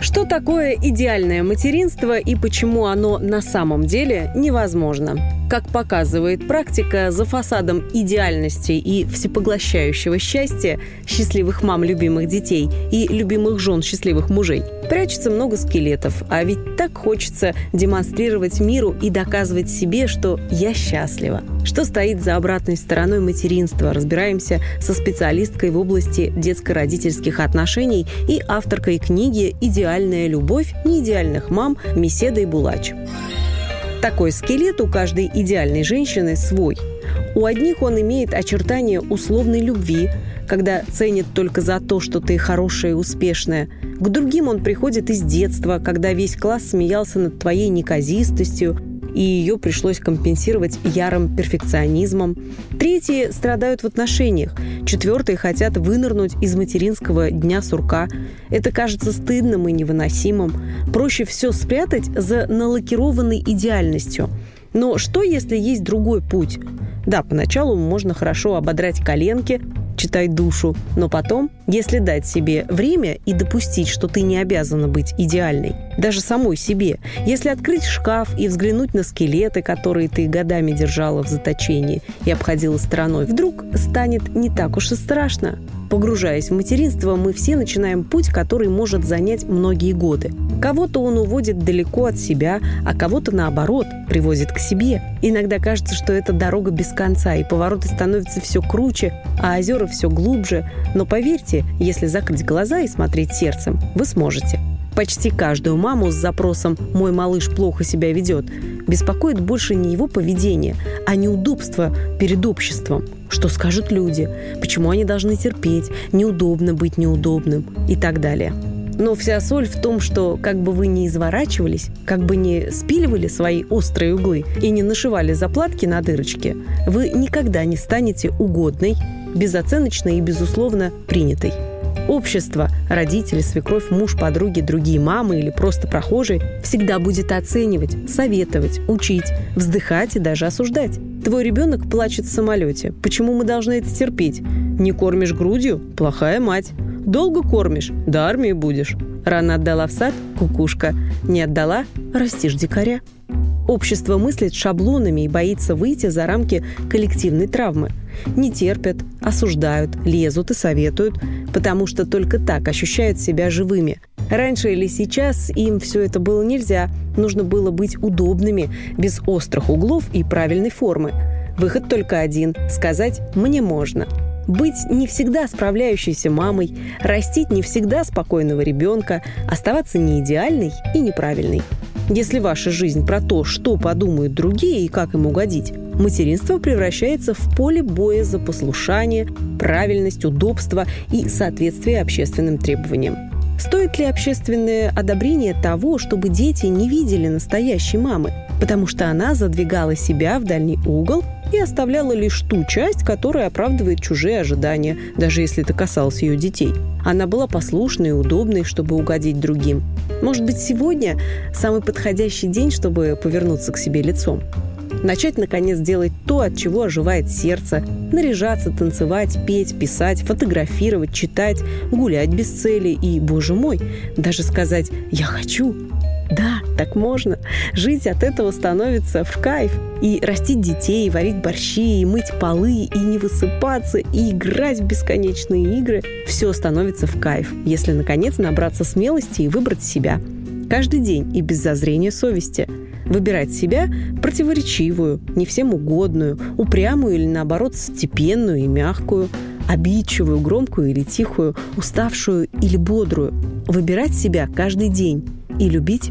Что такое идеальное материнство и почему оно на самом деле невозможно? Как показывает практика, за фасадом идеальности и всепоглощающего счастья счастливых мам любимых детей и любимых жен счастливых мужей прячется много скелетов, а ведь так хочется демонстрировать миру и доказывать себе, что я счастлива. Что стоит за обратной стороной материнства, разбираемся со специалисткой в области детско-родительских отношений и авторкой книги «Идеальная любовь неидеальных мам» Меседой Булач. Такой скелет у каждой идеальной женщины свой. У одних он имеет очертания условной любви, когда ценит только за то, что ты хорошая и успешная. К другим он приходит из детства, когда весь класс смеялся над твоей неказистостью, и ее пришлось компенсировать ярым перфекционизмом. Третьи страдают в отношениях. Четвертые хотят вынырнуть из материнского дня сурка. Это кажется стыдным и невыносимым. Проще все спрятать за налакированной идеальностью. Но что, если есть другой путь? Да, поначалу можно хорошо ободрать коленки, читай душу. Но потом, если дать себе время и допустить, что ты не обязана быть идеальной, даже самой себе, если открыть шкаф и взглянуть на скелеты, которые ты годами держала в заточении и обходила стороной, вдруг станет не так уж и страшно. Погружаясь в материнство, мы все начинаем путь, который может занять многие годы. Кого-то он уводит далеко от себя, а кого-то, наоборот, привозит к себе. Иногда кажется, что это дорога без конца, и повороты становятся все круче, а озера все глубже. Но поверьте, если закрыть глаза и смотреть сердцем, вы сможете. Почти каждую маму с запросом «мой малыш плохо себя ведет» беспокоит больше не его поведение, а неудобство перед обществом. Что скажут люди? Почему они должны терпеть? Неудобно быть неудобным и так далее. Но вся соль в том, что как бы вы ни изворачивались, как бы не спиливали свои острые углы и не нашивали заплатки на дырочки, вы никогда не станете угодной, безоценочной и, безусловно, принятой. Общество, родители, свекровь, муж, подруги, другие мамы или просто прохожие всегда будет оценивать, советовать, учить, вздыхать и даже осуждать. Твой ребенок плачет в самолете. Почему мы должны это терпеть? Не кормишь грудью? Плохая мать. Долго кормишь? До армии будешь. Рано отдала в сад? Кукушка. Не отдала? Растишь дикаря. Общество мыслит шаблонами и боится выйти за рамки коллективной травмы. Не терпят, осуждают, лезут и советуют, потому что только так ощущают себя живыми. Раньше или сейчас им все это было нельзя. Нужно было быть удобными, без острых углов и правильной формы. Выход только один – сказать «мне можно». Быть не всегда справляющейся мамой, растить не всегда спокойного ребенка, оставаться не идеальной и неправильной. Если ваша жизнь про то, что подумают другие и как им угодить, материнство превращается в поле боя за послушание, правильность, удобство и соответствие общественным требованиям. Стоит ли общественное одобрение того, чтобы дети не видели настоящей мамы, потому что она задвигала себя в дальний угол и оставляла лишь ту часть, которая оправдывает чужие ожидания, даже если это касалось ее детей. Она была послушной и удобной, чтобы угодить другим. Может быть, сегодня самый подходящий день, чтобы повернуться к себе лицом. Начать, наконец, делать то, от чего оживает сердце. Наряжаться, танцевать, петь, писать, фотографировать, читать, гулять без цели и, боже мой, даже сказать «я хочу». Да, так можно. Жить от этого становится в кайф. И растить детей, и варить борщи, и мыть полы, и не высыпаться, и играть в бесконечные игры. Все становится в кайф, если, наконец, набраться смелости и выбрать себя. Каждый день и без зазрения совести. Выбирать себя противоречивую, не всем угодную, упрямую или, наоборот, степенную и мягкую, обидчивую, громкую или тихую, уставшую или бодрую. Выбирать себя каждый день и любить